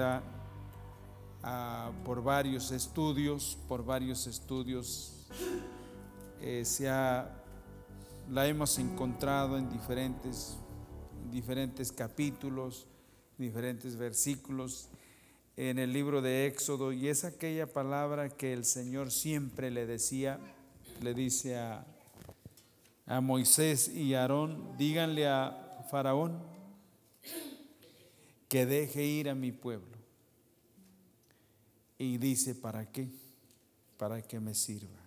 ah, por varios estudios, por varios estudios, eh, la hemos encontrado en diferentes, diferentes capítulos, diferentes versículos en el libro de Éxodo y es aquella palabra que el Señor siempre le decía, le dice a, a Moisés y Aarón, díganle a Faraón que deje ir a mi pueblo. Y dice, ¿para qué? Para que me sirva.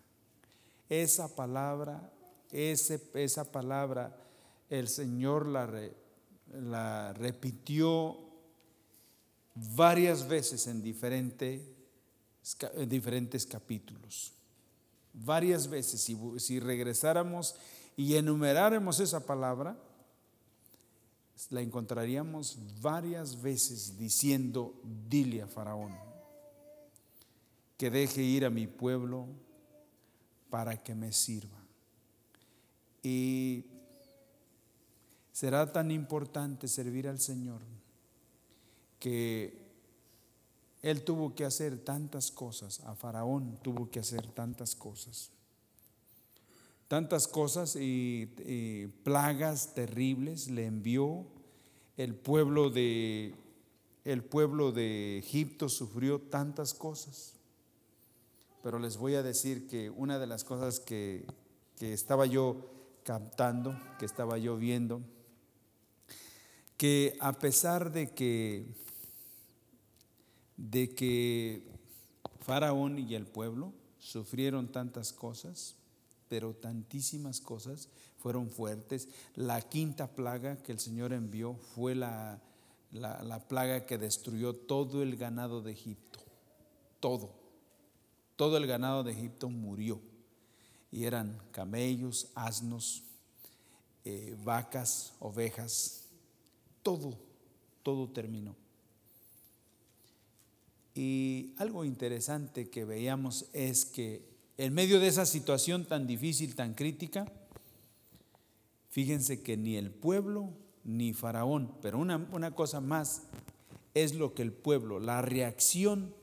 Esa palabra, ese, esa palabra, el Señor la, repitió varias veces en, diferente, en diferentes capítulos. Varias veces, si regresáramos y enumeráramos esa palabra, la encontraríamos varias veces diciendo, dile a Faraón, que deje ir a mi pueblo para que me sirva. Y será tan importante servir al Señor que él tuvo que hacer tantas cosas, a Faraón tuvo que hacer tantas cosas, tantas cosas y, plagas terribles le envió. El pueblo de el pueblo de Egipto sufrió tantas cosas. Pero les voy a decir que una de las cosas que, que estaba yo captando, que estaba yo viendo, que a pesar de que de que Faraón y el pueblo sufrieron tantas cosas, pero tantísimas cosas fueron fuertes. La quinta plaga que el Señor envió fue la, la, plaga que destruyó todo el ganado de Egipto. Todo. Todo el ganado de Egipto murió. Y eran camellos, asnos, eh, vacas, ovejas. Todo, todo terminó. Y algo interesante que veíamos es que en medio de esa situación tan difícil, tan crítica, fíjense que ni el pueblo ni Faraón, pero una, una cosa más es lo que el pueblo, la reacción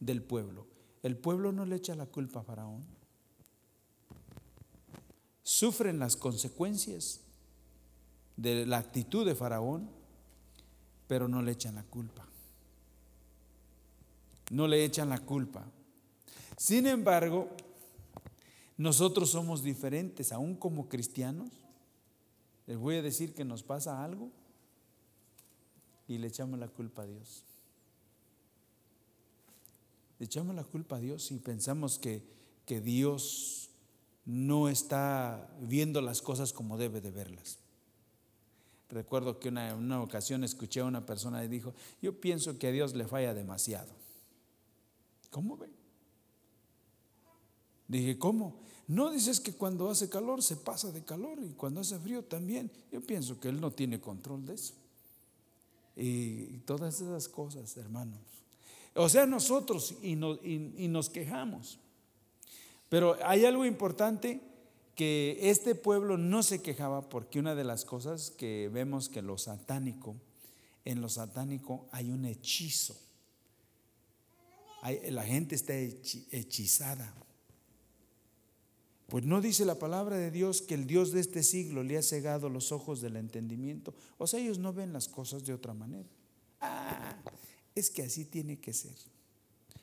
del pueblo. El pueblo no le echa la culpa a Faraón. Sufren las consecuencias de la actitud de Faraón, pero no le echan la culpa no le echan la culpa. Sin embargo, nosotros somos diferentes, aún como cristianos. Les voy a decir que nos pasa algo y le echamos la culpa a Dios. Le echamos la culpa a Dios y pensamos que, que Dios no está viendo las cosas como debe de verlas. Recuerdo que una, una ocasión escuché a una persona y dijo, yo pienso que a Dios le falla demasiado. ¿Cómo ven? Dije, ¿cómo? No dices que cuando hace calor se pasa de calor y cuando hace frío también. Yo pienso que Él no tiene control de eso. Y todas esas cosas, hermanos. O sea, nosotros y, nos quejamos. Pero hay algo importante que este pueblo no se quejaba porque una de las cosas que vemos que lo satánico, en lo satánico hay un hechizo la gente está hechizada. Pues no dice la palabra de Dios que el Dios de este siglo le ha cegado los ojos del entendimiento. O sea, ellos no ven las cosas de otra manera. Ah, es que así tiene que ser.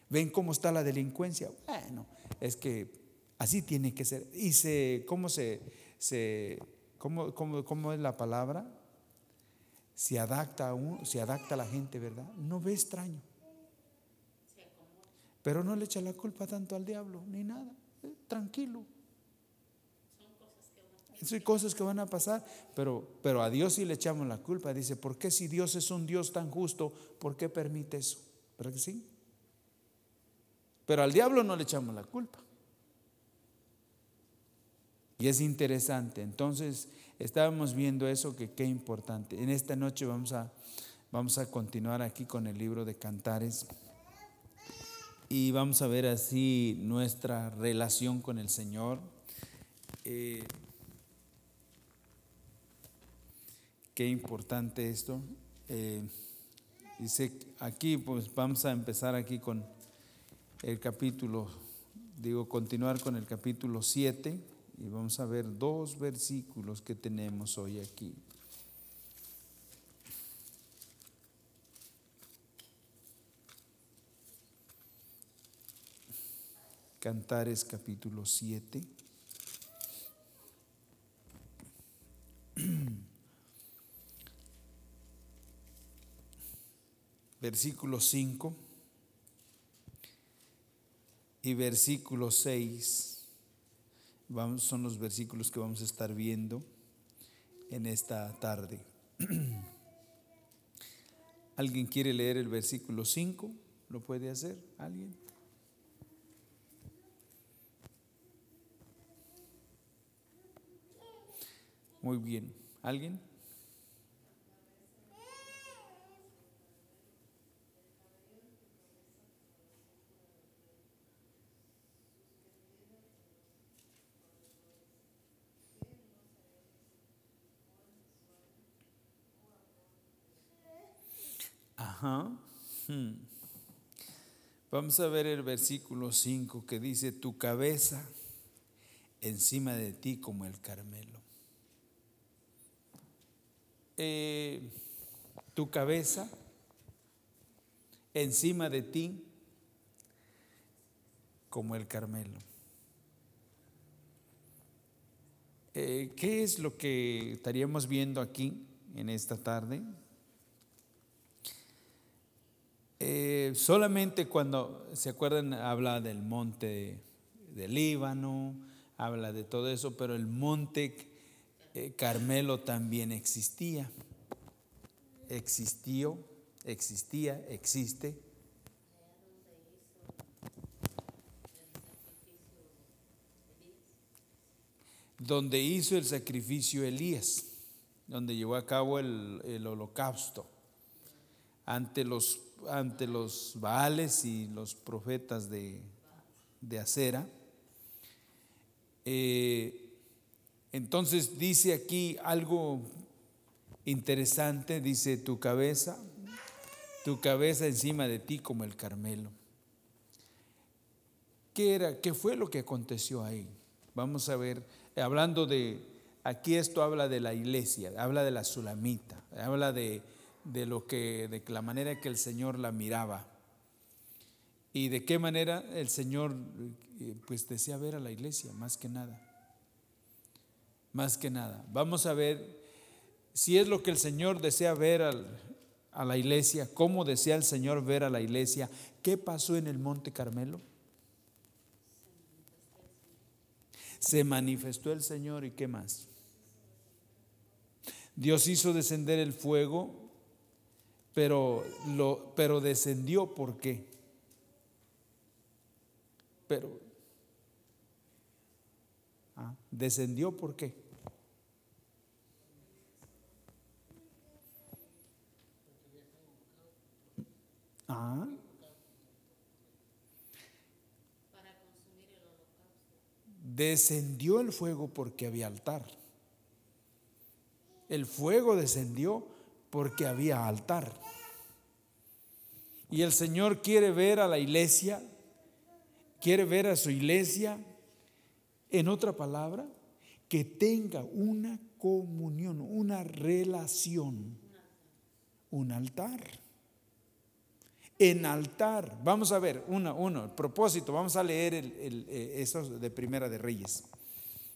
¿Ven cómo está la delincuencia? Bueno, es que así tiene que ser. Y se, ¿cómo se, se cómo, cómo, cómo es la palabra? Se adapta, a se adapta a la gente, ¿verdad? No ve extraño. Pero no le echa la culpa tanto al diablo, ni nada. Eh, tranquilo. Son cosas que van a pasar, pero, pero a Dios sí le echamos la culpa. Dice, ¿por qué si Dios es un Dios tan justo, por qué permite eso? ¿Verdad que sí? Pero al diablo no le echamos la culpa. Y es interesante. Entonces, estábamos viendo eso, que qué importante. En esta noche vamos a, vamos a continuar aquí con el libro de Cantares y vamos a ver así nuestra relación con el Señor. Eh, qué importante esto. Eh, Dice aquí, pues vamos a empezar aquí con el capítulo, digo, continuar con el capítulo 7 y vamos a ver dos versículos que tenemos hoy aquí. Cantares capítulo 7. Versículo 5 y versículo 6 vamos, son los versículos que vamos a estar viendo en esta tarde. ¿Alguien quiere leer el versículo 5? ¿Lo puede hacer? ¿Alguien? Muy bien. ¿Alguien? Ajá. Hmm. Vamos a ver el versículo 5 que dice, tu cabeza encima de ti como el Carmelo. Eh, tu cabeza encima de ti como el Carmelo. Eh, ¿Qué es lo que estaríamos viendo aquí en esta tarde? Eh, solamente cuando, ¿se acuerdan? Habla del monte del Líbano, habla de todo eso, pero el monte eh, Carmelo también existía. Existió, existía, existe. Donde hizo el sacrificio Elías, donde llevó a cabo el, holocausto ante los, ante los Baales y los profetas de, de Acera. Eh, entonces dice aquí algo interesante, dice tu cabeza, tu cabeza encima de ti como el Carmelo. ¿Qué era? ¿Qué fue lo que aconteció ahí? Vamos a ver, hablando de, aquí esto habla de la iglesia, habla de la sulamita, habla de, de lo que, de la manera que el Señor la miraba y de qué manera el Señor eh, pues desea ver a la iglesia, más que nada más que nada. Vamos a ver si es lo que el Señor desea ver a la iglesia, cómo desea el Señor ver a la iglesia, qué pasó en el Monte Carmelo. Se manifestó el Señor y qué más. Dios hizo descender el fuego, pero, lo, pero descendió ¿por qué? Pero ah, descendió ¿por qué? Ah. Descendió el fuego porque había altar. El fuego descendió porque había altar. Y el Señor quiere ver a la iglesia, quiere ver a su iglesia, en otra palabra, que tenga una comunión, una relación, un altar en altar. Vamos a ver, uno, uno, propósito, vamos a leer eh, eso de Primera de Reyes.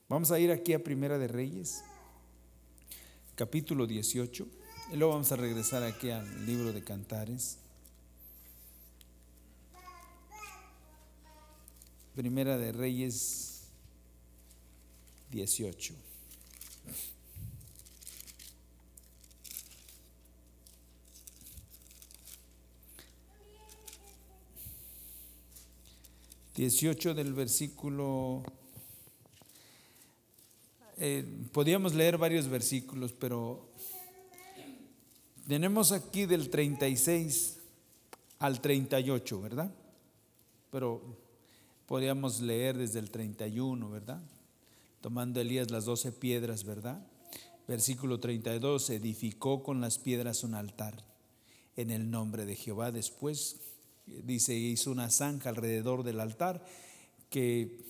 Vamos a ir aquí a Primera de Reyes, capítulo 18, y luego vamos a regresar aquí al libro de Cantares. Primera de Reyes 18. 18 del versículo, eh, podíamos leer varios versículos, pero tenemos aquí del 36 al 38, ¿verdad? Pero podíamos leer desde el 31, ¿verdad? Tomando Elías las doce piedras, ¿verdad? Versículo 32, edificó con las piedras un altar en el nombre de Jehová. Después, dice, hizo una zanja alrededor del altar que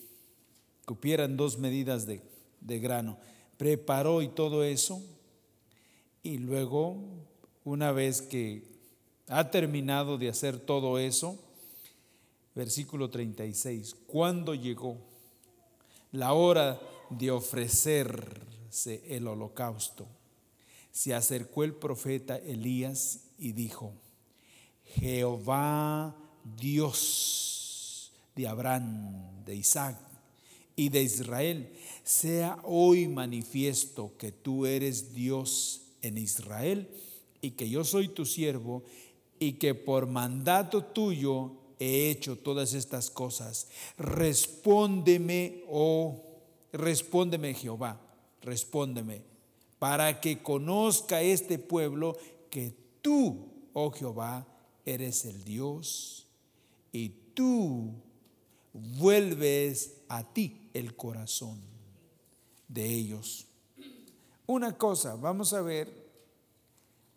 cupieran dos medidas de, de grano. Preparó y todo eso. Y luego, una vez que ha terminado de hacer todo eso, versículo 36, cuando llegó la hora de ofrecerse el holocausto, se acercó el profeta Elías y dijo, Jehová Dios de Abraham, de Isaac y de Israel, sea hoy manifiesto que tú eres Dios en Israel y que yo soy tu siervo y que por mandato tuyo he hecho todas estas cosas. Respóndeme, oh, respóndeme Jehová, respóndeme, para que conozca este pueblo que tú, oh Jehová, eres el Dios y tú vuelves a ti el corazón de ellos. Una cosa, vamos a ver,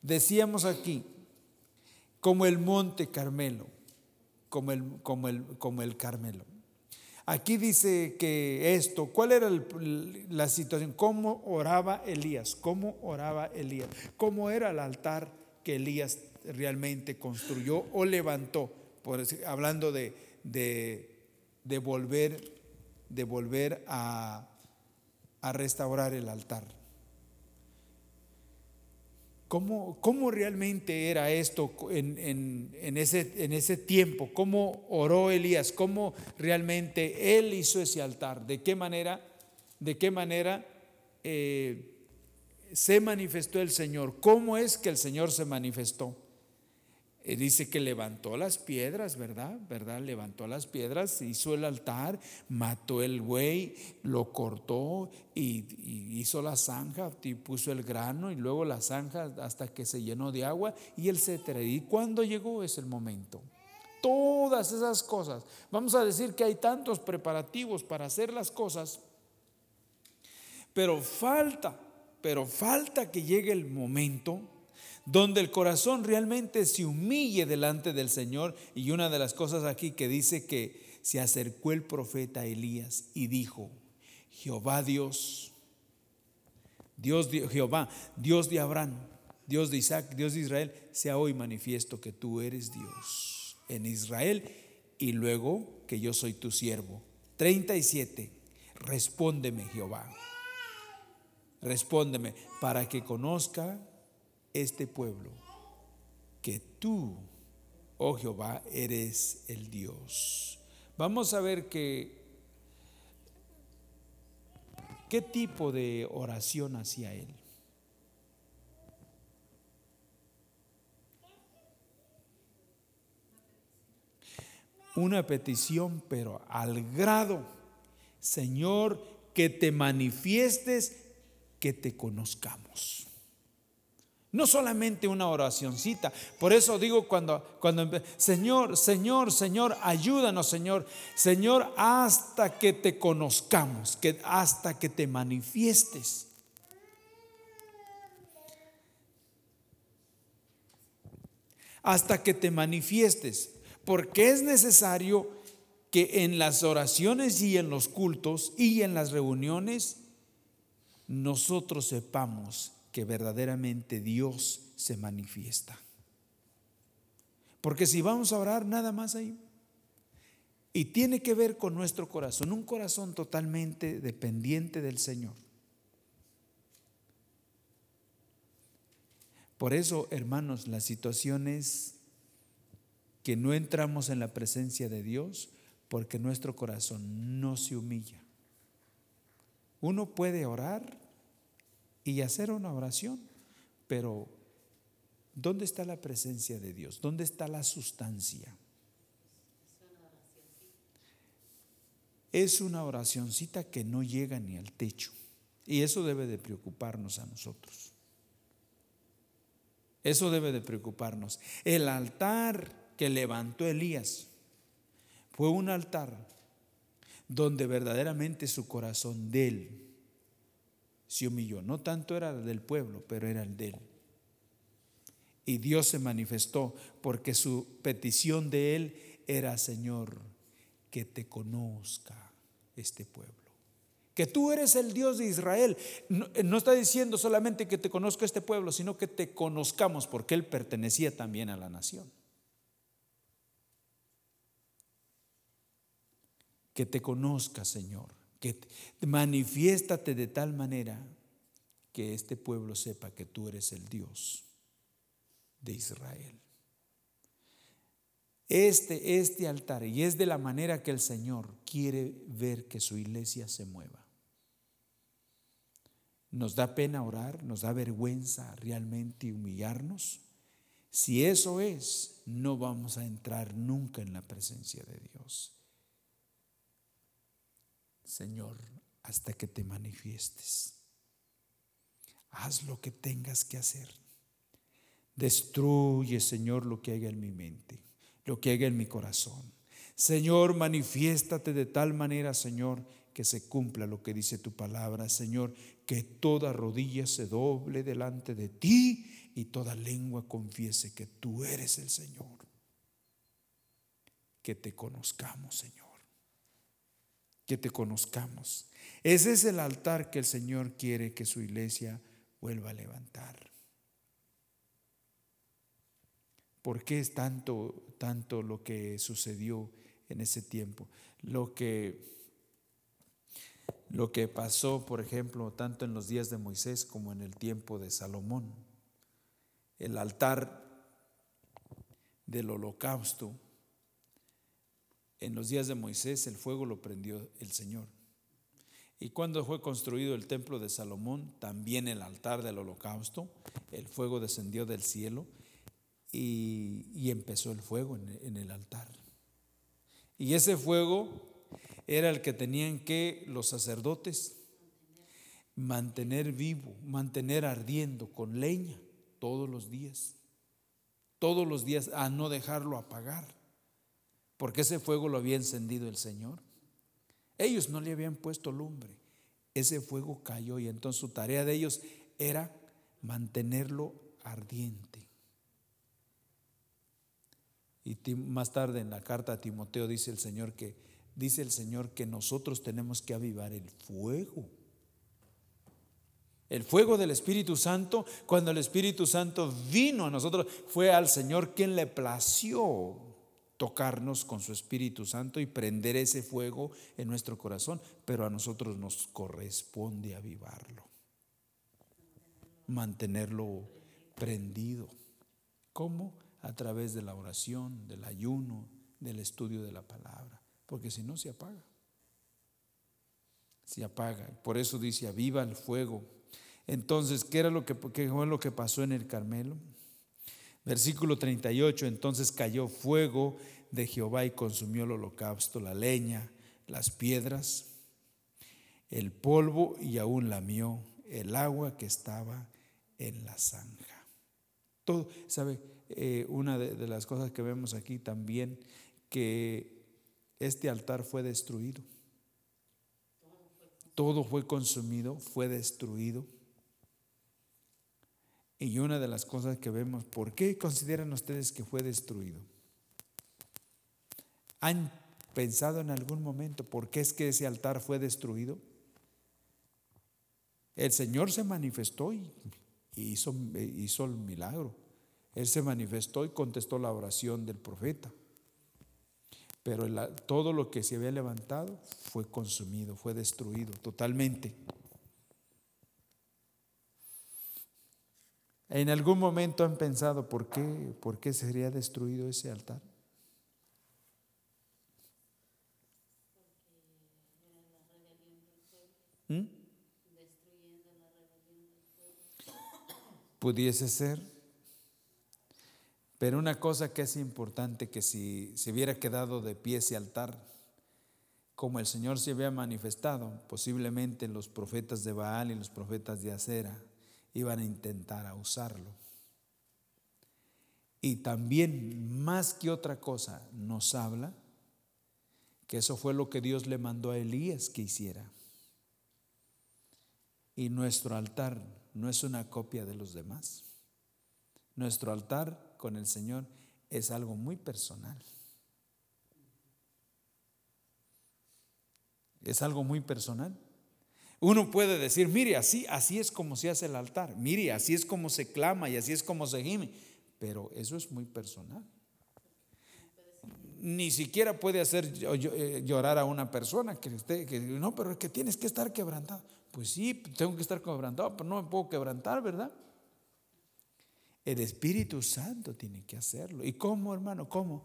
decíamos aquí, como el monte Carmelo, como el, como el, como el Carmelo. Aquí dice que esto, ¿cuál era la situación? ¿Cómo oraba Elías? ¿Cómo oraba Elías? ¿Cómo era el altar que Elías realmente construyó o levantó? Hablando de, de, volver, de volver a restaurar el altar. ¿Cómo, realmente era esto en, ese, en, ese, tiempo? ¿Cómo oró Elías? ¿Cómo realmente él hizo ese altar? ¿De qué manera, de qué manera eh, se manifestó el Señor? ¿Cómo es que el Señor se manifestó? Eh, dice que levantó las piedras, ¿verdad? ¿Verdad? Levantó las piedras, hizo el altar, mató el buey, lo cortó y, hizo la zanja, y puso el grano y luego la zanja hasta que se llenó de agua y etcétera. ¿Y cuando llegó es el momento? Todas esas cosas. Vamos a decir que hay tantos preparativos para hacer las cosas, pero falta, pero falta que llegue el momento donde el corazón realmente se humille delante del Señor. Y una de las cosas aquí que dice que se acercó el profeta Elías y dijo, Jehová Dios, Dios de, Jehová, Dios de Abraham, Dios de Isaac, Dios de Israel, sea hoy manifiesto que tú eres Dios en Israel y luego que yo soy tu siervo. 37. Respóndeme, Jehová. Respóndeme para que conozca este pueblo que tú, oh Jehová, eres el Dios. Vamos a ver que qué tipo de oración hacía él. Una petición, pero al grado, Señor, que te manifiestes, que te conozcamos. No solamente una oracioncita. Por eso digo cuando, cuando Señor, Señor, Señor, ayúdanos, Señor. Señor, hasta que te conozcamos, que hasta que te manifiestes. Hasta que te manifiestes. Porque es necesario que en las oraciones y en los cultos y en las reuniones nosotros sepamos que verdaderamente Dios se manifiesta. Porque si vamos a orar nada más ahí, y tiene que ver con nuestro corazón, un corazón totalmente dependiente del Señor. Por eso, hermanos, la situación es que no entramos en la presencia de Dios porque nuestro corazón no se humilla. Uno puede orar y hacer una oración. Pero, ¿dónde está la presencia de Dios? ¿Dónde está la sustancia? Es una oracioncita que no llega ni al techo. Y eso debe de preocuparnos a nosotros. Eso debe de preocuparnos. El altar que levantó Elías fue un altar donde verdaderamente su corazón de él se humilló. No tanto era del pueblo, pero era el de él. Y Dios se manifestó porque su petición de él era, Señor, que te conozca este pueblo. Que tú eres el Dios de Israel. No, no, está diciendo solamente que te conozca este pueblo, sino que te conozcamos porque él pertenecía también a la nación. Que te conozca, Señor. Que te, manifiéstate de tal manera que este pueblo sepa que tú eres el Dios de Israel. Este, este altar, y es de la manera que el Señor quiere ver que su iglesia se mueva. Nos da pena orar, nos da vergüenza realmente humillarnos. Si eso es, no vamos a entrar nunca en la presencia de Dios. Señor, hasta que te manifiestes. Haz lo que tengas que hacer. Destruye, Señor, lo que haya en mi mente, lo que haya en mi corazón. Señor, manifiéstate de tal manera, Señor, que se cumpla lo que dice tu palabra, Señor, que toda rodilla se doble delante de ti y toda lengua confiese que tú eres el Señor. Que te conozcamos, Señor. Que te conozcamos. Ese es el altar que el Señor quiere que su iglesia vuelva a levantar. ¿Por qué es tanto, tanto lo que sucedió en ese tiempo? Lo que, lo que pasó, por ejemplo, tanto en los días de Moisés como en el tiempo de Salomón. El altar del holocausto. En los días de Moisés el fuego lo prendió el Señor. Y cuando fue construido el templo de Salomón, también el altar del holocausto, el fuego descendió del cielo y, empezó el fuego en, en el altar. Y ese fuego era el que tenían que los sacerdotes mantener vivo, mantener ardiendo con leña todos los días. Todos los días a no dejarlo apagar, porque ese fuego lo había encendido el Señor. Ellos no le habían puesto lumbre. Ese fuego cayó y entonces su tarea de ellos era mantenerlo ardiente. Y más tarde en la carta a Timoteo dice el Señor que dice el Señor que nosotros tenemos que avivar el fuego. El fuego del Espíritu Santo, cuando el Espíritu Santo vino a nosotros, fue al Señor quien le plació tocarnos con su Espíritu Santo y prender ese fuego en nuestro corazón, pero a nosotros nos corresponde avivarlo, mantenerlo prendido. ¿Cómo? A través de la oración, del ayuno, del estudio de la palabra, porque si no se apaga. Se apaga. Por eso dice, aviva el fuego. Entonces, ¿qué era lo que, fue lo que pasó en el Carmelo? Versículo 38, entonces cayó fuego de Jehová y consumió el holocausto, la leña, las piedras, el polvo y aún lamió el agua que estaba en la zanja. Todo, ¿sabe? Eh, una de, de las cosas que vemos aquí también, que este altar fue destruido. Todo fue consumido, fue destruido. Y una de las cosas que vemos, ¿por qué consideran ustedes que fue destruido? ¿Han pensado en algún momento por qué es que ese altar fue destruido? El Señor se manifestó y hizo, el milagro. Él se manifestó y contestó la oración del profeta. Pero todo lo que se había levantado fue consumido, fue destruido totalmente. ¿En algún momento han pensado por qué, por qué sería destruido ese altar? ¿Mm? Pudiese ser. Pero una cosa que es importante, que si se hubiera quedado de pie ese altar, como el Señor se había manifestado, posiblemente los profetas de Baal y los profetas de Acera, iban a intentar a usarlo. Y también, más que otra cosa, nos habla que eso fue lo que Dios le mandó a Elías que hiciera. Y nuestro altar no es una copia de los demás. Nuestro altar con el Señor es algo muy personal. Es algo muy personal. Uno puede decir, mire, así, así es como se hace el altar, mire, así es como se clama y así es como se gime, pero eso es muy personal. Ni siquiera puede hacer eh, llorar a una persona que, usted, que no, pero es que tienes que estar quebrantado. Pues sí, tengo que estar quebrantado, pero no me puedo quebrantar, ¿verdad? El Espíritu Santo tiene que hacerlo. ¿Y cómo, hermano? ¿Cómo?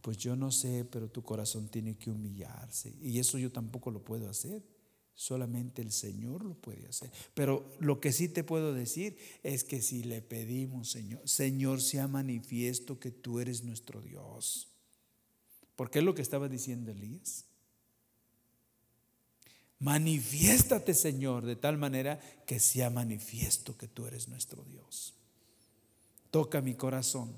Pues yo no sé, pero tu corazón tiene que humillarse. Y eso yo tampoco lo puedo hacer. Solamente el Señor lo puede hacer. Pero lo que sí te puedo decir es que si le pedimos, Señor, Señor, sea manifiesto que tú eres nuestro Dios. Porque es lo que estaba diciendo Elías. Manifiéstate, Señor, de tal manera que sea manifiesto que tú eres nuestro Dios toca mi corazón.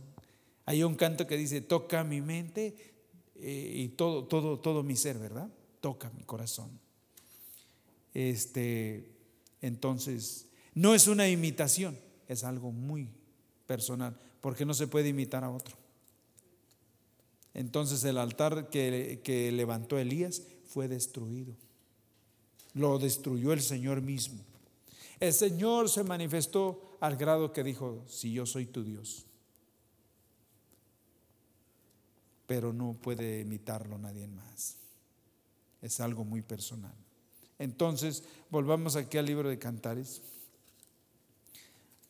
Hay un canto que dice, toca mi mente eh, y todo, todo, todo mi ser, ¿verdad? Toca mi corazón. Este, entonces, no es una imitación, es algo muy personal, porque no se puede imitar a otro. Entonces el altar que, que levantó Elías fue destruido. Lo destruyó el Señor mismo. El Señor se manifestó al grado que dijo, si yo soy tu Dios. Pero no puede imitarlo nadie más. Es algo muy personal. Entonces, volvamos aquí al libro de Cantares.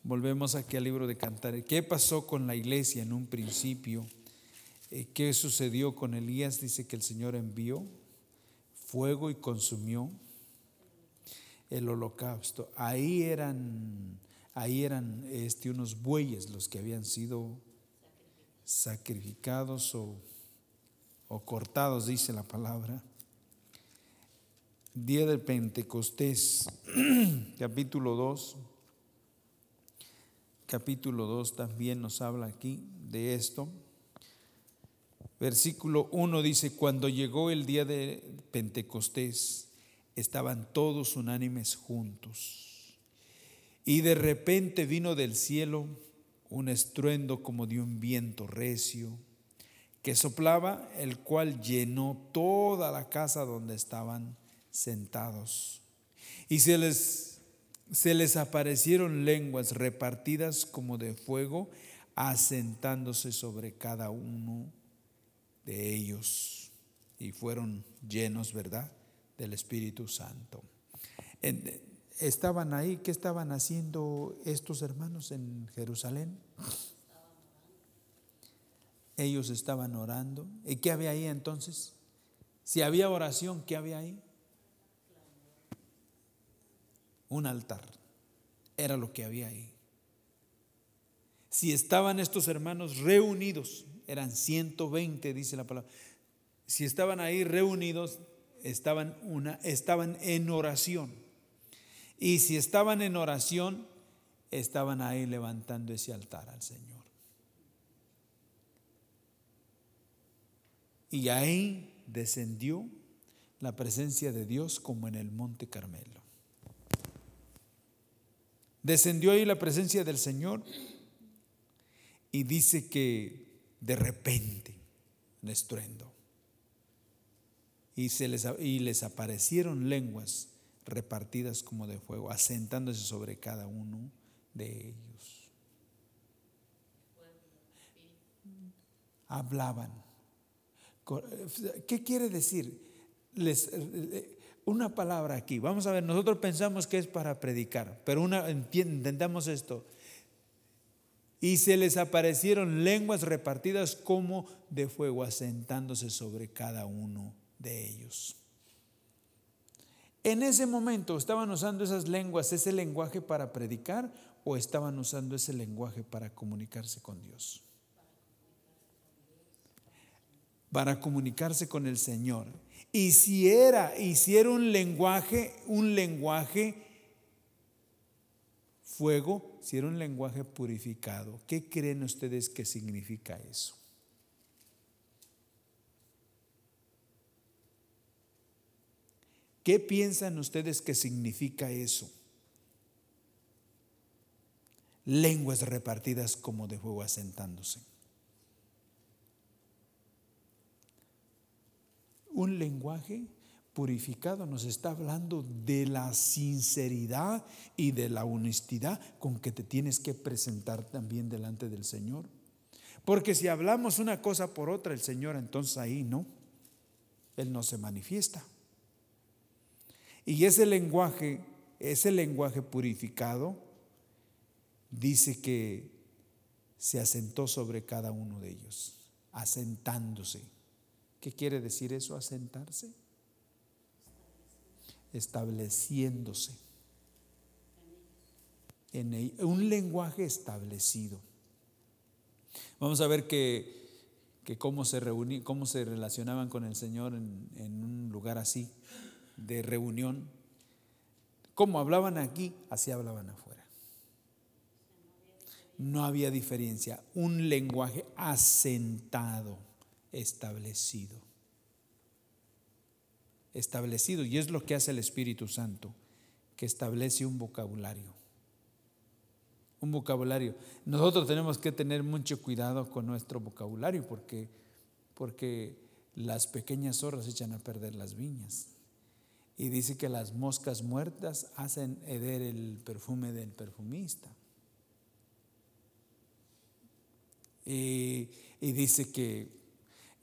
Volvemos aquí al libro de Cantares. ¿Qué pasó con la iglesia en un principio? Eh, ¿Qué sucedió con Elías? Dice que el Señor envió fuego y consumió el holocausto. Ahí eran, ahí eran este, unos bueyes los que habían sido sacrificados o, o cortados, dice la palabra. Día del Pentecostés, capítulo 2. Capítulo 2 también nos habla aquí de esto. Versículo 1 dice, cuando llegó el día de Pentecostés, estaban todos unánimes juntos. Y de repente vino del cielo un estruendo como de un viento recio que soplaba, el cual llenó toda la casa donde estaban sentados. Y se les, se les aparecieron lenguas repartidas como de fuego, asentándose sobre cada uno de ellos. Y fueron llenos, ¿verdad? del Espíritu Santo. Estaban ahí, ¿qué estaban haciendo estos hermanos en Jerusalén? Ellos estaban orando. ¿Y qué había ahí entonces? Si había oración, ¿qué había ahí? Un altar. Era lo que había ahí. Si estaban estos hermanos reunidos, eran 120, dice la palabra. Si estaban ahí reunidos, estaban, una, estaban en oración. Y si estaban en oración, estaban ahí levantando ese altar al Señor. Y ahí descendió la presencia de Dios como en el monte Carmelo. Descendió ahí la presencia del Señor y dice que de repente, un estruendo, y, se les, y les aparecieron lenguas repartidas como de fuego, asentándose sobre cada uno de ellos. Hablaban. ¿Qué quiere decir? Les, una palabra aquí. Vamos a ver, nosotros pensamos que es para predicar, pero una, entendamos esto. Y se les aparecieron lenguas repartidas como de fuego, asentándose sobre cada uno de ellos. En ese momento estaban usando esas lenguas, ese lenguaje para predicar o estaban usando ese lenguaje para comunicarse con Dios. Para comunicarse con el Señor. Y si era, y si era un lenguaje, un lenguaje fuego, si era un lenguaje purificado, ¿qué creen ustedes que significa eso? ¿Qué piensan ustedes que significa eso? lenguas repartidas como de fuego asentándose. Un lenguaje purificado nos está hablando de la sinceridad y de la honestidad con que te tienes que presentar también delante del Señor. Porque si hablamos una cosa por otra, el Señor entonces ahí no, Él no se manifiesta. Y ese lenguaje, ese lenguaje purificado, dice que se asentó sobre cada uno de ellos, asentándose. ¿Qué quiere decir eso, asentarse? Estableciéndose. En un lenguaje establecido. Vamos a ver que, cómo, se reuní, cómo se relacionaban con el Señor en, en un lugar así, de reunión. Cómo hablaban aquí, así hablaban afuera. No había diferencia. Un lenguaje asentado, establecido. Establecido. Y es lo que hace el Espíritu Santo, que establece un vocabulario un vocabulario. Nosotros tenemos que tener mucho cuidado con nuestro vocabulario porque, porque las pequeñas zorras echan a perder las viñas. Y dice que las moscas muertas hacen heder el perfume del perfumista. Y, y, dice que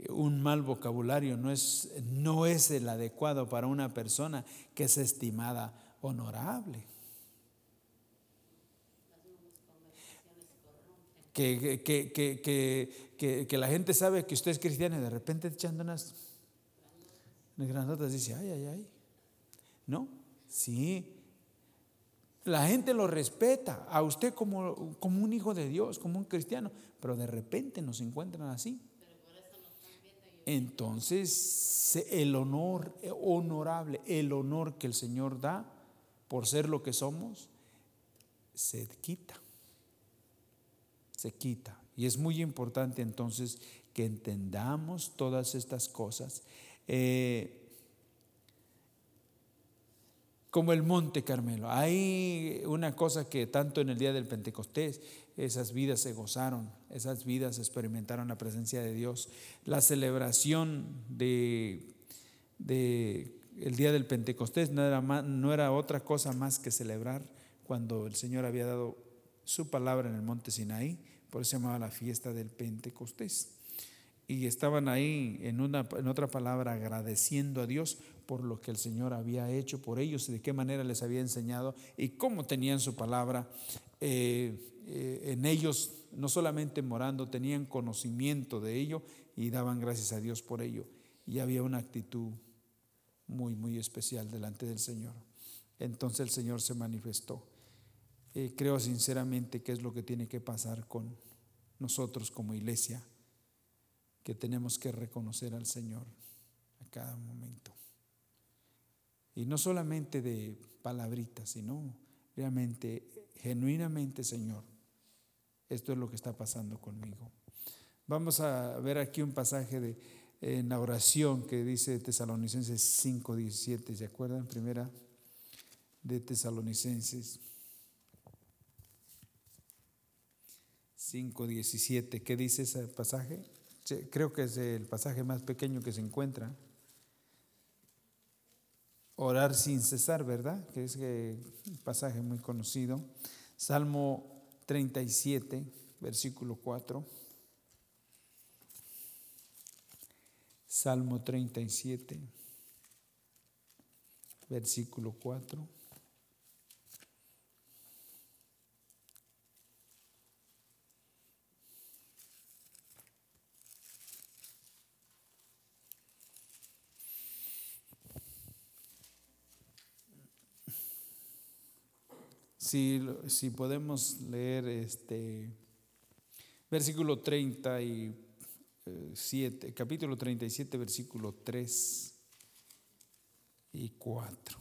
un mal vocabulario no es, no es el adecuado para una persona que es estimada honorable. que, que, que, la gente sabe que usted es cristiano y de repente echando unas, unas granotas dice, ay, ay, ay. ¿No? Sí. La gente lo respeta a usted como, como un hijo de Dios, como un cristiano, pero de repente nos encuentran así. Entonces, el honor honorable, el honor que el Señor da por ser lo que somos, se quita se quita. Y es muy importante entonces que entendamos todas estas cosas. Eh, como el Monte Carmelo. Hay una cosa que tanto en el día del Pentecostés, esas vidas se gozaron, esas vidas experimentaron la presencia de Dios. La celebración de, de el día del Pentecostés no era, no era otra cosa más que celebrar cuando el Señor había dado su palabra en el monte Sinaí por eso se llamaba la fiesta del Pentecostés. Y estaban ahí, en, una, en otra palabra, agradeciendo a Dios por lo que el Señor había hecho por ellos y de qué manera les había enseñado y cómo tenían su palabra eh, eh, en ellos, no solamente morando, tenían conocimiento de ello y daban gracias a Dios por ello. Y había una actitud muy, muy especial delante del Señor. Entonces el Señor se manifestó. Eh, creo sinceramente que es lo que tiene que pasar con nosotros como iglesia, que tenemos que reconocer al Señor a cada momento. Y no solamente de palabritas, sino realmente, genuinamente, Señor, esto es lo que está pasando conmigo. Vamos a ver aquí un pasaje de, en la oración que dice Tesalonicenses 5:17, ¿se acuerdan? Primera de Tesalonicenses 5.17. ¿Qué dice ese pasaje? Creo que es el pasaje más pequeño que se encuentra. Orar sin cesar, ¿verdad? Que es un pasaje muy conocido. Salmo 37, versículo 4. Salmo 37, versículo 4. Si, podemos leer este versículo 37, capítulo 37, versículo 3 y 4.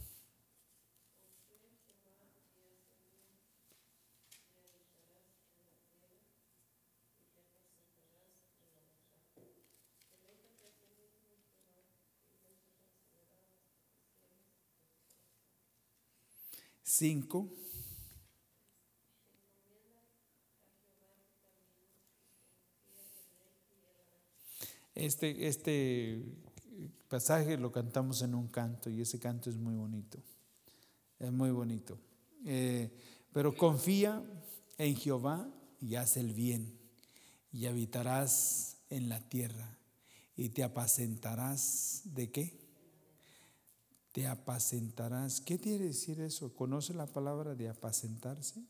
Cinco. Este, este pasaje lo cantamos en un canto y ese canto es muy bonito. Es muy bonito. Eh, pero confía en Jehová y haz el bien y habitarás en la tierra y te apacentarás de qué? Te apacentarás. ¿Qué quiere decir eso? ¿Conoce la palabra de apacentarse?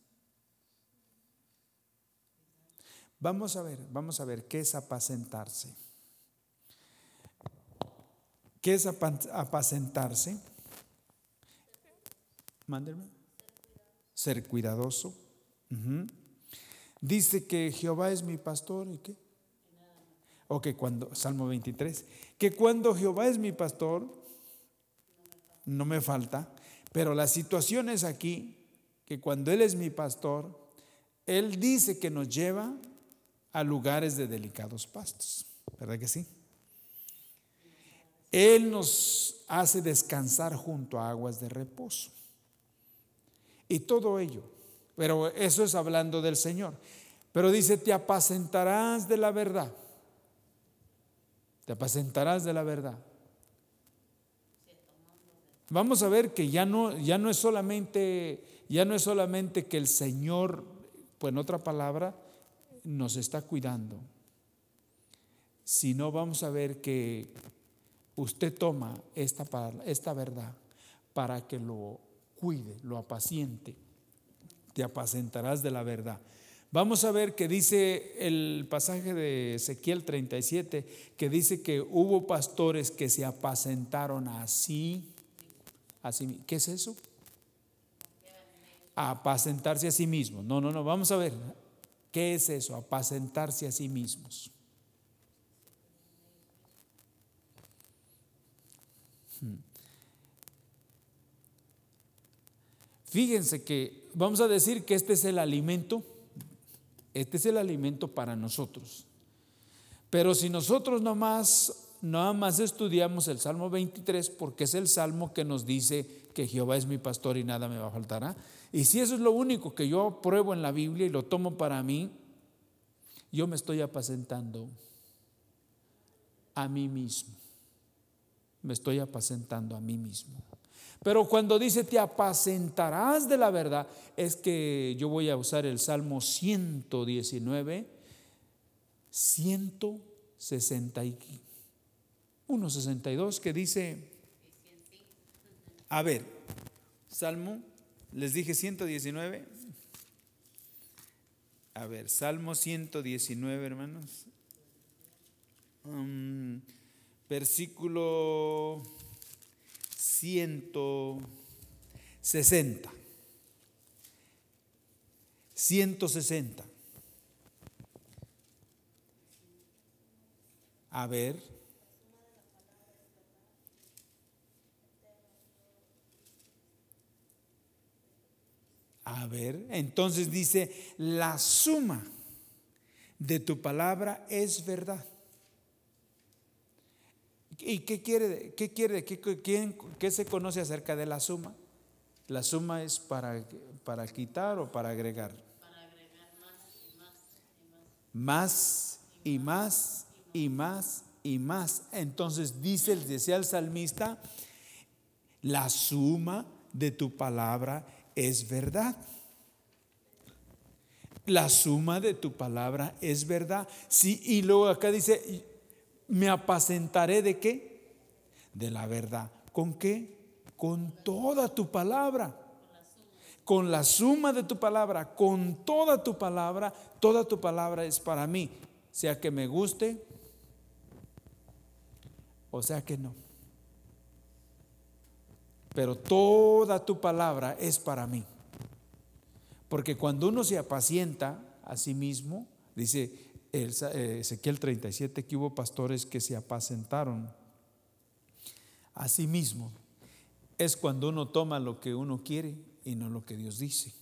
Vamos a ver, vamos a ver qué es apacentarse. ¿Qué es apacentarse? Mándenme. Ser cuidadoso. Dice que Jehová es mi pastor y qué. O que cuando, Salmo 23, que cuando Jehová es mi pastor, no me falta, pero la situación es aquí, que cuando Él es mi pastor, Él dice que nos lleva a lugares de delicados pastos, ¿verdad que sí? Él nos hace descansar junto a aguas de reposo. Y todo ello. Pero eso es hablando del Señor. Pero dice, te apacentarás de la verdad. Te apacentarás de la verdad. Vamos a ver que ya no, ya no es solamente, ya no es solamente que el Señor, pues en otra palabra, nos está cuidando, sino vamos a ver que usted toma esta, esta verdad para que lo cuide, lo apaciente. Te apacentarás de la verdad. Vamos a ver que dice el pasaje de Ezequiel 37, que dice que hubo pastores que se apacentaron así. así ¿Qué es eso? Apacentarse a sí mismos. No, no, no, vamos a ver. ¿Qué es eso? Apacentarse a sí mismos. Fíjense que vamos a decir que este es el alimento, este es el alimento para nosotros. Pero si nosotros nomás, nada más estudiamos el Salmo 23, porque es el salmo que nos dice que Jehová es mi pastor y nada me va a faltar. ¿ah? Y si eso es lo único que yo pruebo en la Biblia y lo tomo para mí, yo me estoy apacentando a mí mismo me estoy apacentando a mí mismo. Pero cuando dice te apacentarás de la verdad, es que yo voy a usar el Salmo 119, 161, 62, que dice, a ver, Salmo, les dije 119. A ver, Salmo 119, hermanos. Um, versículo 160. 160. A ver. A ver, entonces dice, la suma de tu palabra es verdad. ¿Y qué quiere, qué quiere, qué, qué se conoce acerca de la suma? La suma es para, para quitar o para agregar. Para agregar más y más y más y más y más. Entonces dice, decía el salmista, la suma de tu palabra es verdad. La suma de tu palabra es verdad. Sí, y luego acá dice, me apacentaré de qué? De la verdad. ¿Con qué? Con toda tu palabra. Con la suma de tu palabra, con toda tu palabra, toda tu palabra es para mí, sea que me guste o sea que no. Pero toda tu palabra es para mí. Porque cuando uno se apacienta a sí mismo, dice, Ezequiel 37 que hubo pastores que se apacentaron a sí mismo. Es cuando uno toma lo que uno quiere y no lo que Dios dice.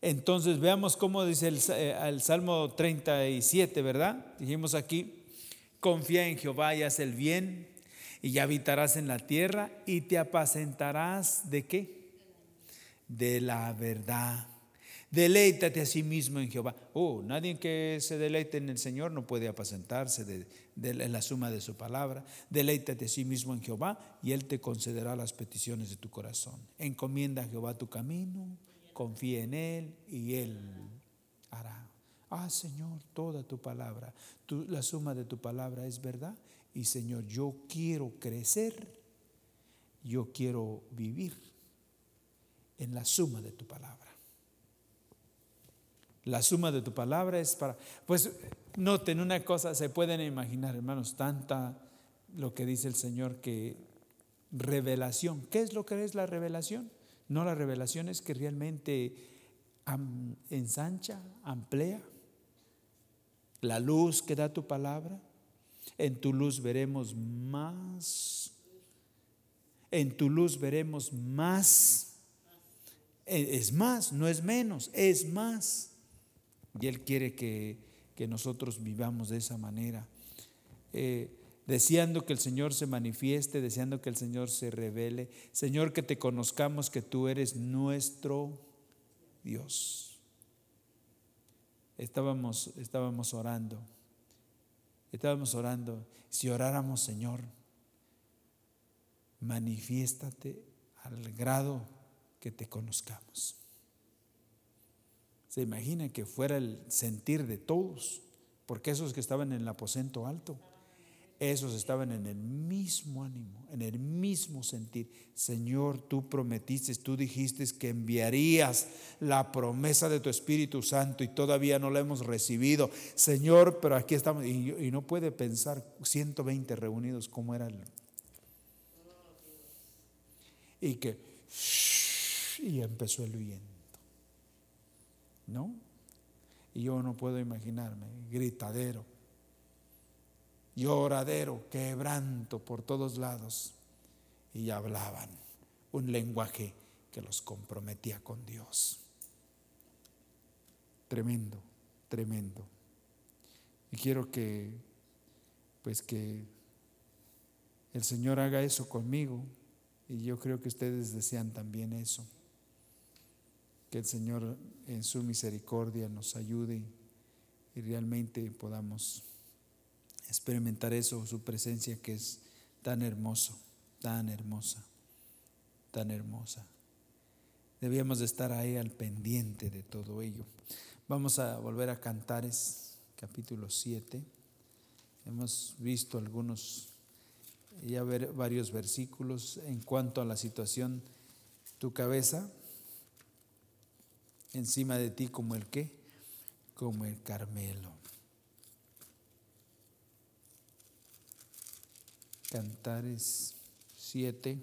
Entonces veamos cómo dice el, eh, el, Salmo 37, ¿verdad? Dijimos aquí, confía en Jehová y haz el bien y habitarás en la tierra y te apacentarás de qué? De la verdad Deleítate a sí mismo en Jehová. Oh, nadie que se deleite en el Señor no puede apacentarse de, la suma de su palabra. Deleítate a sí mismo en Jehová y Él te concederá las peticiones de tu corazón. Encomienda a Jehová tu camino, confía en Él y Él hará. Ah, Señor, toda tu palabra, la suma de tu palabra es verdad. Y Señor, yo quiero crecer, yo quiero vivir en la suma de tu palabra. La suma de tu palabra es para... Pues noten una cosa, se pueden imaginar, hermanos, tanta lo que dice el Señor que revelación. ¿Qué es lo que es la revelación? No, la revelación es que realmente ensancha, amplía la luz que da tu palabra. En tu luz veremos más. En tu luz veremos más. Es más, no es menos, es más. Y Él quiere que, nosotros vivamos de esa manera. Eh, deseando que el Señor se manifieste, deseando que el Señor se revele. Señor, que te conozcamos que tú eres nuestro Dios. Estábamos, estábamos orando, estábamos orando. Si oráramos, Señor, manifiéstate al grado que te conozcamos. Imagina que fuera el sentir de todos, porque esos que estaban en el aposento alto, esos estaban en el mismo ánimo, en el mismo sentir. Señor, tú prometiste, tú dijiste que enviarías la promesa de tu Espíritu Santo y todavía no la hemos recibido. Señor, pero aquí estamos, y, no puede pensar 120 reunidos como era el... Y que... Y empezó el viento. ¿No? Y yo no puedo imaginarme, gritadero, lloradero, quebranto por todos lados. Y hablaban un lenguaje que los comprometía con Dios. Tremendo, tremendo. Y quiero que, pues que el Señor haga eso conmigo. Y yo creo que ustedes desean también eso. Que el Señor en su misericordia nos ayude y realmente podamos experimentar eso, su presencia que es tan hermoso, tan hermosa, tan hermosa. Debíamos de estar ahí al pendiente de todo ello. Vamos a volver a Cantares, capítulo 7. Hemos visto algunos, ya ver varios versículos en cuanto a la situación, tu cabeza encima de ti como el qué, como el Carmelo. Cantares 7.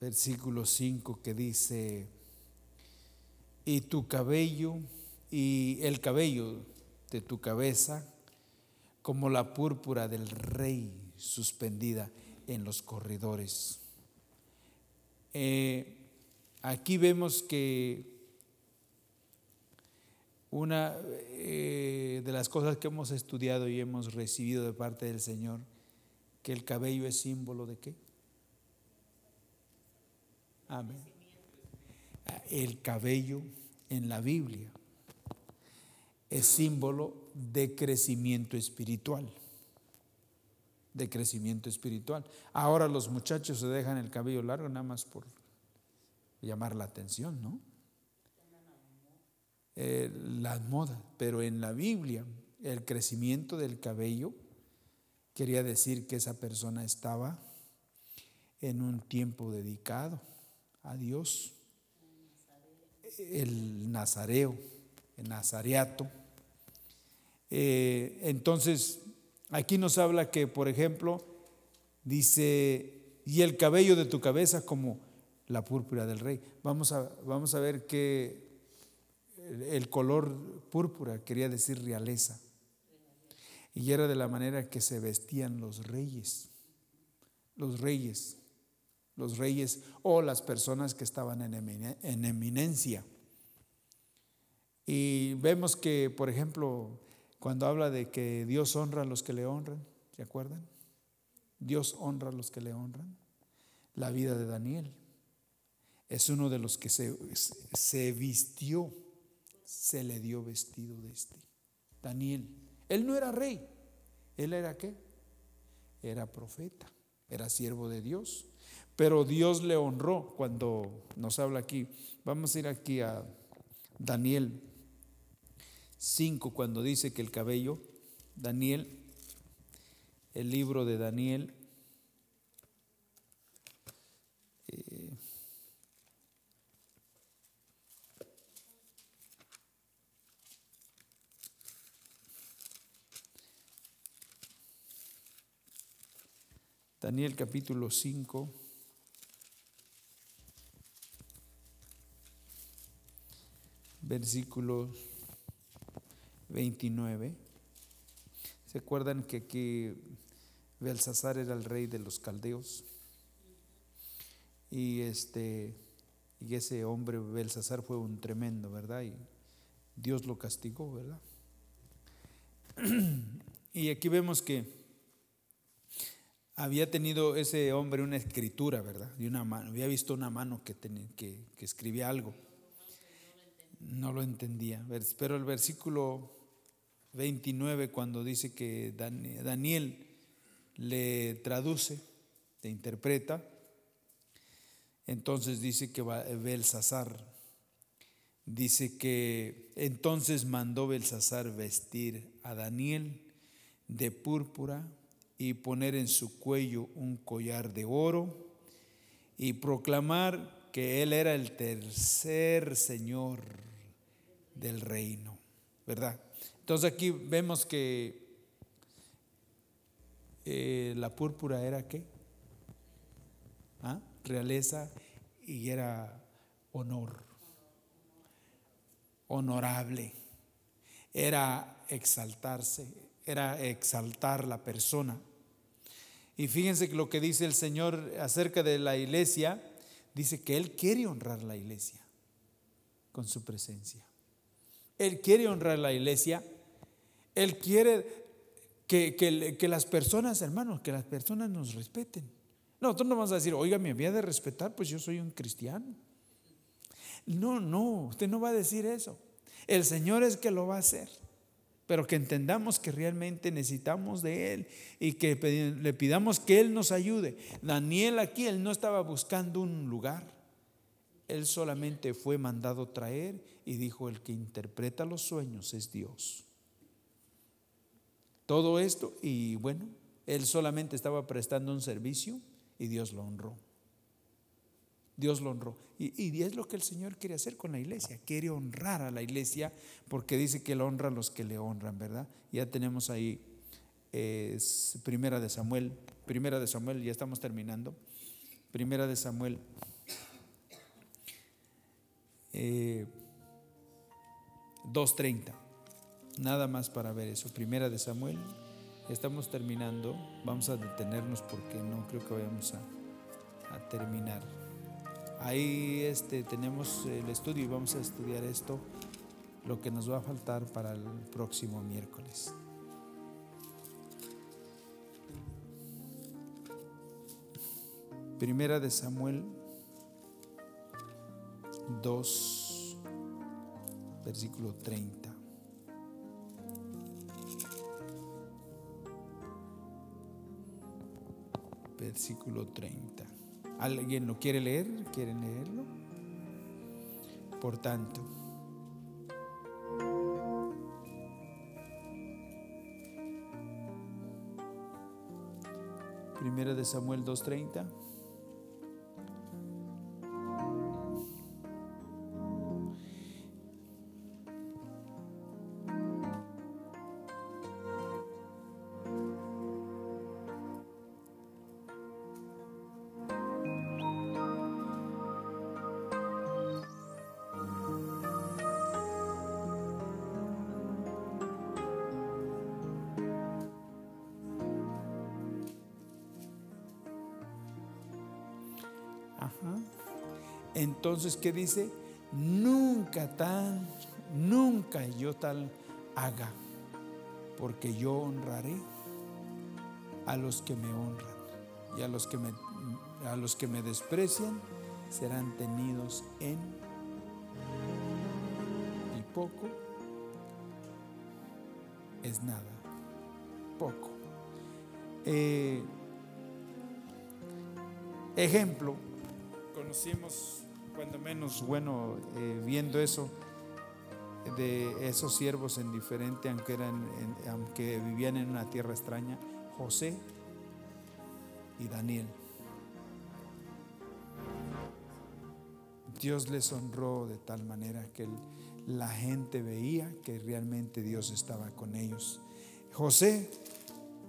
Versículo 5 que dice, y tu cabello y el cabello de tu cabeza como la púrpura del rey suspendida en los corredores. Eh, aquí vemos que una eh, de las cosas que hemos estudiado y hemos recibido de parte del Señor, que el cabello es símbolo de qué? Amén. El cabello en la Biblia es símbolo de crecimiento espiritual de crecimiento espiritual. Ahora los muchachos se dejan el cabello largo nada más por llamar la atención, ¿no? Eh, la moda, pero en la Biblia el crecimiento del cabello quería decir que esa persona estaba en un tiempo dedicado a Dios. El nazareo, el nazareato. Eh, entonces, Aquí nos habla que, por ejemplo, dice, y el cabello de tu cabeza como la púrpura del rey. Vamos a, vamos a ver que el color púrpura quería decir realeza. Y era de la manera que se vestían los reyes, los reyes, los reyes o las personas que estaban en eminencia. Y vemos que, por ejemplo, cuando habla de que Dios honra a los que le honran, ¿se acuerdan? Dios honra a los que le honran. la vida de Daniel. Es uno de los que se, se vistió, se le dio vestido de este. Daniel. Él no era rey. ¿Él era qué? Era profeta, era siervo de Dios. Pero Dios le honró cuando nos habla aquí. Vamos a ir aquí a Daniel 5, cuando dice que el cabello, Daniel, el libro de Daniel, eh, Daniel capítulo 5. Versículos 29. ¿Se acuerdan que aquí Belsasar era el rey de los caldeos? Y este y ese hombre Belsasar fue un tremendo, ¿verdad? Y Dios lo castigó, ¿verdad? Y aquí vemos que había tenido ese hombre una escritura, ¿verdad? De una mano, había visto una mano que, que escribía algo. No lo entendía. Pero el versículo 29, cuando dice que Daniel le traduce, le interpreta, entonces dice que Belsasar, dice que entonces mandó Belsasar vestir a Daniel de púrpura y poner en su cuello un collar de oro y proclamar que él era el tercer señor del reino, ¿verdad? Entonces aquí vemos que eh, la púrpura era qué? ¿Ah? Realeza y era honor, honorable, era exaltarse, era exaltar la persona. Y fíjense lo que dice el Señor acerca de la iglesia, dice que Él quiere honrar la iglesia con su presencia. Él quiere honrar la iglesia. Él quiere que, que, las personas, hermanos, que las personas nos respeten. Nosotros no vamos a decir, oiga, me había de respetar, pues yo soy un cristiano. No, no, usted no va a decir eso. El Señor es que lo va a hacer pero que entendamos que realmente necesitamos de Él y que le pidamos que Él nos ayude. Daniel aquí, él no estaba buscando un lugar, él solamente fue mandado traer y dijo, el que interpreta los sueños es Dios. Todo esto y bueno, él solamente estaba prestando un servicio y Dios lo honró. Dios lo honró. Y, es lo que el Señor quiere hacer con la iglesia. Quiere honrar a la iglesia porque dice que Él honra a los que le honran, ¿verdad? Ya tenemos ahí Primera de Samuel. Primera de Samuel, ya estamos terminando. Primera de Samuel. Eh, 2.30. Nada más para ver eso. Primera de Samuel. Estamos terminando. Vamos a detenernos porque no creo que vayamos a terminar. Ahí este, tenemos el estudio y vamos a estudiar esto, lo que nos va a faltar para el próximo miércoles. Primera de Samuel 2, versículo 30. Versículo 30. ¿Alguien lo quiere leer? ¿Quieren leerlo? Por tanto, Primera de Samuel 2.30. Entonces, ¿qué dice? Nunca tal, nunca yo tal haga, porque yo honraré a los que me honran y a los que me a los que me desprecian serán tenidos en y poco es nada, poco. Eh, ejemplo, conocimos cuando menos, bueno, eh, viendo eso, de esos siervos en diferente, aunque, eran, aunque vivían en una tierra extraña, José y Daniel. Dios les honró de tal manera que la gente veía que realmente Dios estaba con ellos. José,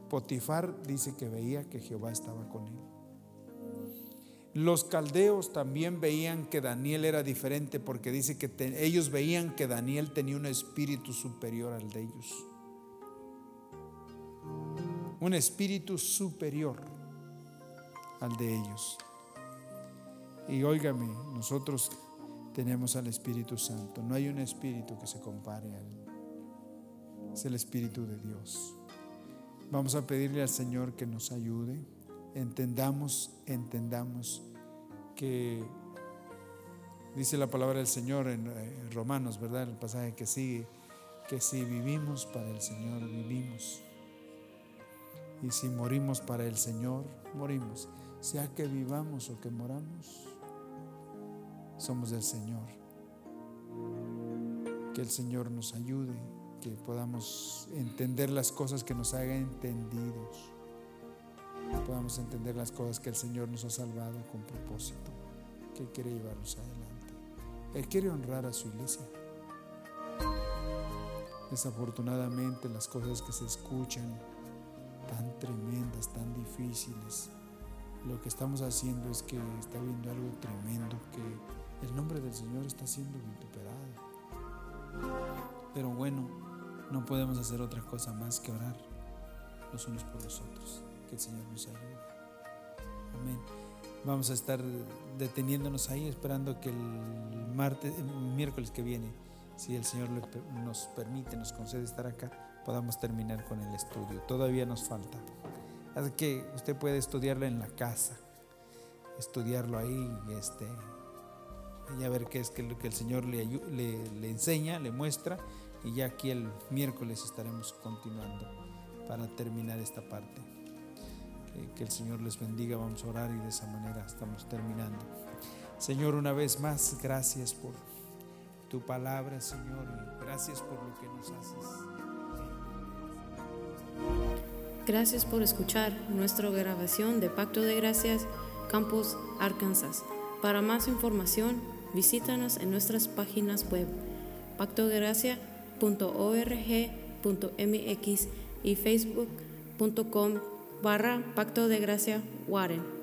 Potifar dice que veía que Jehová estaba con él. Los caldeos también veían que Daniel era diferente porque dice que ellos veían que Daniel tenía un espíritu superior al de ellos. Un espíritu superior al de ellos. Y óigame, nosotros tenemos al Espíritu Santo. No hay un espíritu que se compare a él. Es el Espíritu de Dios. Vamos a pedirle al Señor que nos ayude. Entendamos, entendamos que dice la palabra del Señor en Romanos, ¿verdad? El pasaje que sigue, que si vivimos para el Señor, vivimos. Y si morimos para el Señor, morimos. Sea que vivamos o que moramos, somos del Señor. Que el Señor nos ayude, que podamos entender las cosas que nos haga entendidos podamos entender las cosas que el Señor nos ha salvado con propósito, que quiere llevarnos adelante. Él quiere honrar a su iglesia. Desafortunadamente las cosas que se escuchan tan tremendas, tan difíciles, lo que estamos haciendo es que está viendo algo tremendo, que el nombre del Señor está siendo vituperado. Pero bueno, no podemos hacer otra cosa más que orar los unos por los otros. Que el Señor nos ayude. Amén. Vamos a estar deteniéndonos ahí esperando que el martes, miércoles que viene, si el Señor nos permite, nos concede estar acá, podamos terminar con el estudio. Todavía nos falta. Así que usted puede estudiarlo en la casa, estudiarlo ahí este, y a ver qué es lo que el Señor le, le, le enseña, le muestra. Y ya aquí el miércoles estaremos continuando para terminar esta parte que el Señor les bendiga. Vamos a orar y de esa manera estamos terminando. Señor, una vez más, gracias por tu palabra, Señor, y gracias por lo que nos haces. Gracias por escuchar nuestra grabación de Pacto de Gracias, Campus Arkansas. Para más información, visítanos en nuestras páginas web pactodegracia.org.mx y facebook.com barra Pacto de Gracia Warren.